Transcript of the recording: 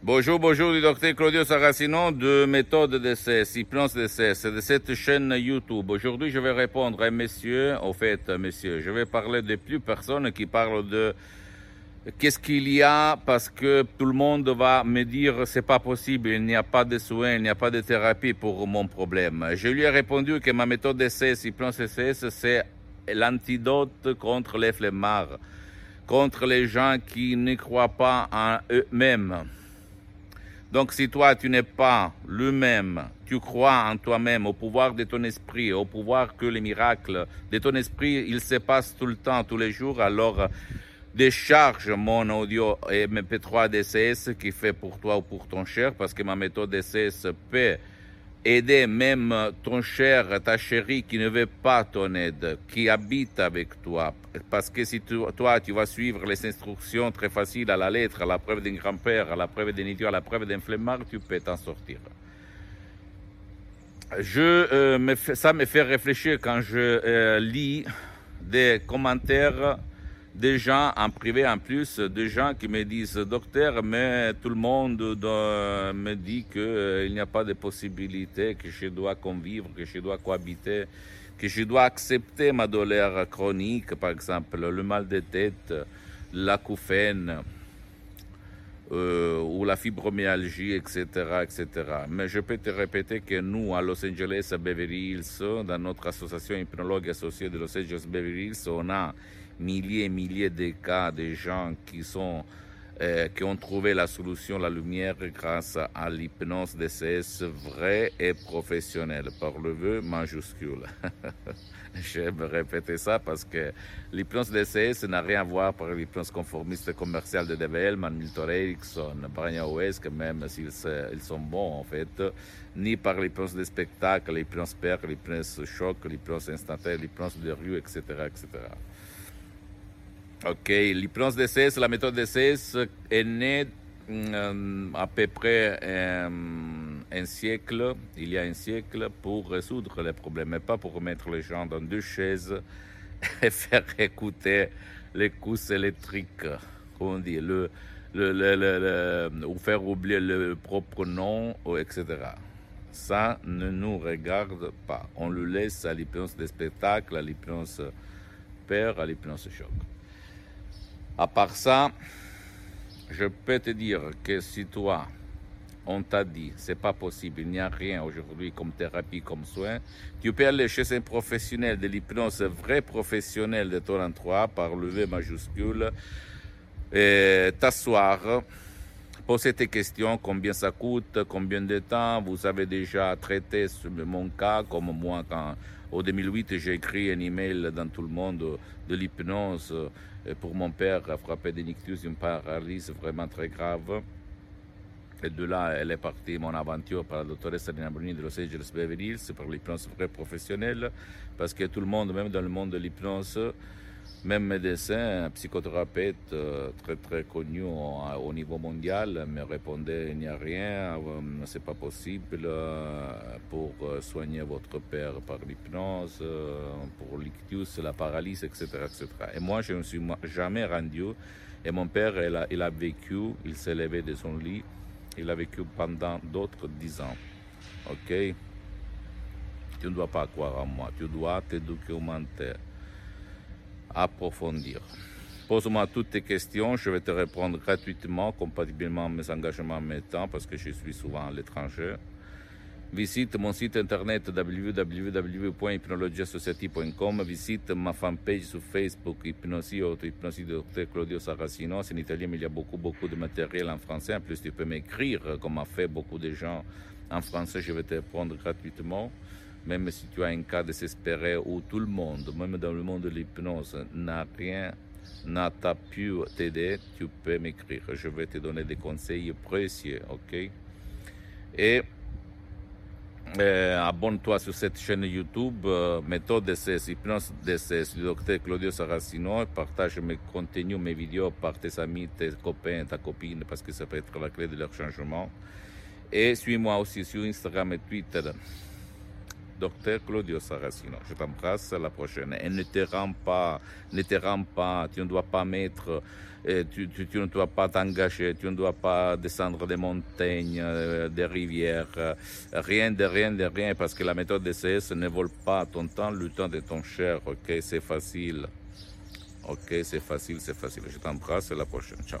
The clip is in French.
Bonjour, bonjour du docteur Claudio Saracino de Méthode d'essai, Cyprance d'essai, de cette chaîne YouTube. Aujourd'hui, je vais répondre à monsieur, au fait, monsieur, je vais parler de plus personnes qui parlent de qu'est-ce qu'il y a parce que tout le monde va me dire c'est pas possible, il n'y a pas de soins, il n'y a pas de thérapie pour mon problème. Je lui ai répondu que ma méthode d'essai, Cyprance CCS, c'est l'antidote contre les flemmards, contre les gens qui ne croient pas en eux-mêmes donc si toi, tu n'es pas lui-même, tu crois en toi-même, au pouvoir de ton esprit, au pouvoir que les miracles de ton esprit, ils se passent tout le temps, tous les jours, alors décharge mon audio MP3 DCS qui fait pour toi ou pour ton cher, parce que ma méthode DCS peut aider même ton cher, ta chérie qui ne veut pas ton aide, qui habite avec toi. Parce que si toi, tu vas suivre les instructions très faciles à la lettre, à la preuve d'un grand-père, à la preuve d'un idiot, à la preuve d'un flemmard, tu peux t'en sortir. Je, euh, ça me fait réfléchir quand je euh, lis des commentaires des gens en privé en plus, des gens qui me disent docteur, mais tout le monde me dit qu'il euh, n'y a pas de possibilité, que je dois convivre, que je dois cohabiter, que je dois accepter ma douleur chronique, par exemple le mal de tête, l'acouphène. Euh, ou la fibromyalgie, etc., etc. Mais je peux te répéter que nous, à Los Angeles, à Beverly Hills, dans notre association hypnologue associée de Los Angeles Beverly Hills, on a milliers et milliers de cas de gens qui sont euh, qui ont trouvé la solution, la lumière grâce à l'hypnose DCS vraie et professionnelle, par le vœu majuscule. J'aime répéter ça parce que l'hypnose DCS n'a rien à voir avec l'hypnose conformiste commerciale de Dave Milton Erickson, Brian West, même s'ils ils sont bons en fait, ni par l'hypnose des spectacles, l'hypnose père, l'hypnose choc, l'hypnose instantanée, l'hypnose de rue, etc., etc. Ok, l'hypnose DCS, la méthode DCS est née euh, à peu près euh, un siècle, il y a un siècle, pour résoudre les problèmes, mais pas pour mettre les gens dans deux chaises et faire écouter les cousses électriques, comment on ou faire oublier le propre nom, etc. Ça ne nous regarde pas. On le laisse à l'hypnose des spectacles, à l'hypnose père, à l'hypnose choc. À part ça, je peux te dire que si toi, on t'a dit, c'est pas possible, il n'y a rien aujourd'hui comme thérapie, comme soin, tu peux aller chez un professionnel de l'hypnose, vrai professionnel de ton endroit, par le majuscule, et t'asseoir, poser tes questions, combien ça coûte, combien de temps, vous avez déjà traité mon cas, comme moi quand, au 2008, j'ai écrit un email dans tout le monde de l'hypnose, pour mon père frappé nictus, une paralysie vraiment très grave. Et de là, elle est partie mon aventure par la doctoresse Alina Bruni de Los Angeles Beverly Hills, par l'hypnose vraie professionnelle, parce que tout le monde, même dans le monde de l'hypnose, même médecin, psychothérapeute euh, très très connu au, niveau mondial me répondait il n'y a rien, euh, c'est pas possible euh, pour soigner votre père par l'hypnose, pour l'ictus, la paralysie, etc., etc. Et moi, je ne me suis jamais rendu. Et mon père, il a, il a vécu, il s'est levé de son lit, il a vécu pendant d'autres dix ans. Ok? Tu ne dois pas croire en moi, tu dois te documenter approfondir. Pose-moi toutes tes questions, je vais te répondre gratuitement, compatiblement à mes engagements en mes temps, parce que je suis souvent à l'étranger. Visite mon site internet www.hypnologiassociative.com. Visite ma fanpage sur Facebook, Hypnosie, auto-hypnosie Dr. Claudio Saracino. C'est en italien, mais il y a beaucoup, beaucoup de matériel en français. En plus, tu peux m'écrire, comme a fait beaucoup de gens en français. Je vais te répondre gratuitement même si tu as un cas désespéré où tout le monde, même dans le monde de l'hypnose, n'a rien n'a pas pu t'aider, tu peux m'écrire. Je vais te donner des conseils précieux, ok? Et euh, abonne-toi sur cette chaîne YouTube, euh, méthode DCS, hypnose DCS, du docteur Claudio Saracino. Partage mes contenus, mes vidéos par tes amis, tes copains, ta copine, parce que ça peut être la clé de leur changement. Et suis-moi aussi sur Instagram et Twitter. Docteur Claudio Saracino. Je t'embrasse, à la prochaine. Et ne te rends pas, ne te rends pas, tu ne dois pas mettre, euh, tu, ne dois pas t'engager, tu ne dois pas descendre des montagnes, euh, des rivières, euh, rien de rien de rien, parce que la méthode DCS ne vole pas ton temps, le temps de ton cher, ok, c'est facile. Ok, c'est facile, c'est facile. Je t'embrasse, à la prochaine. Ciao.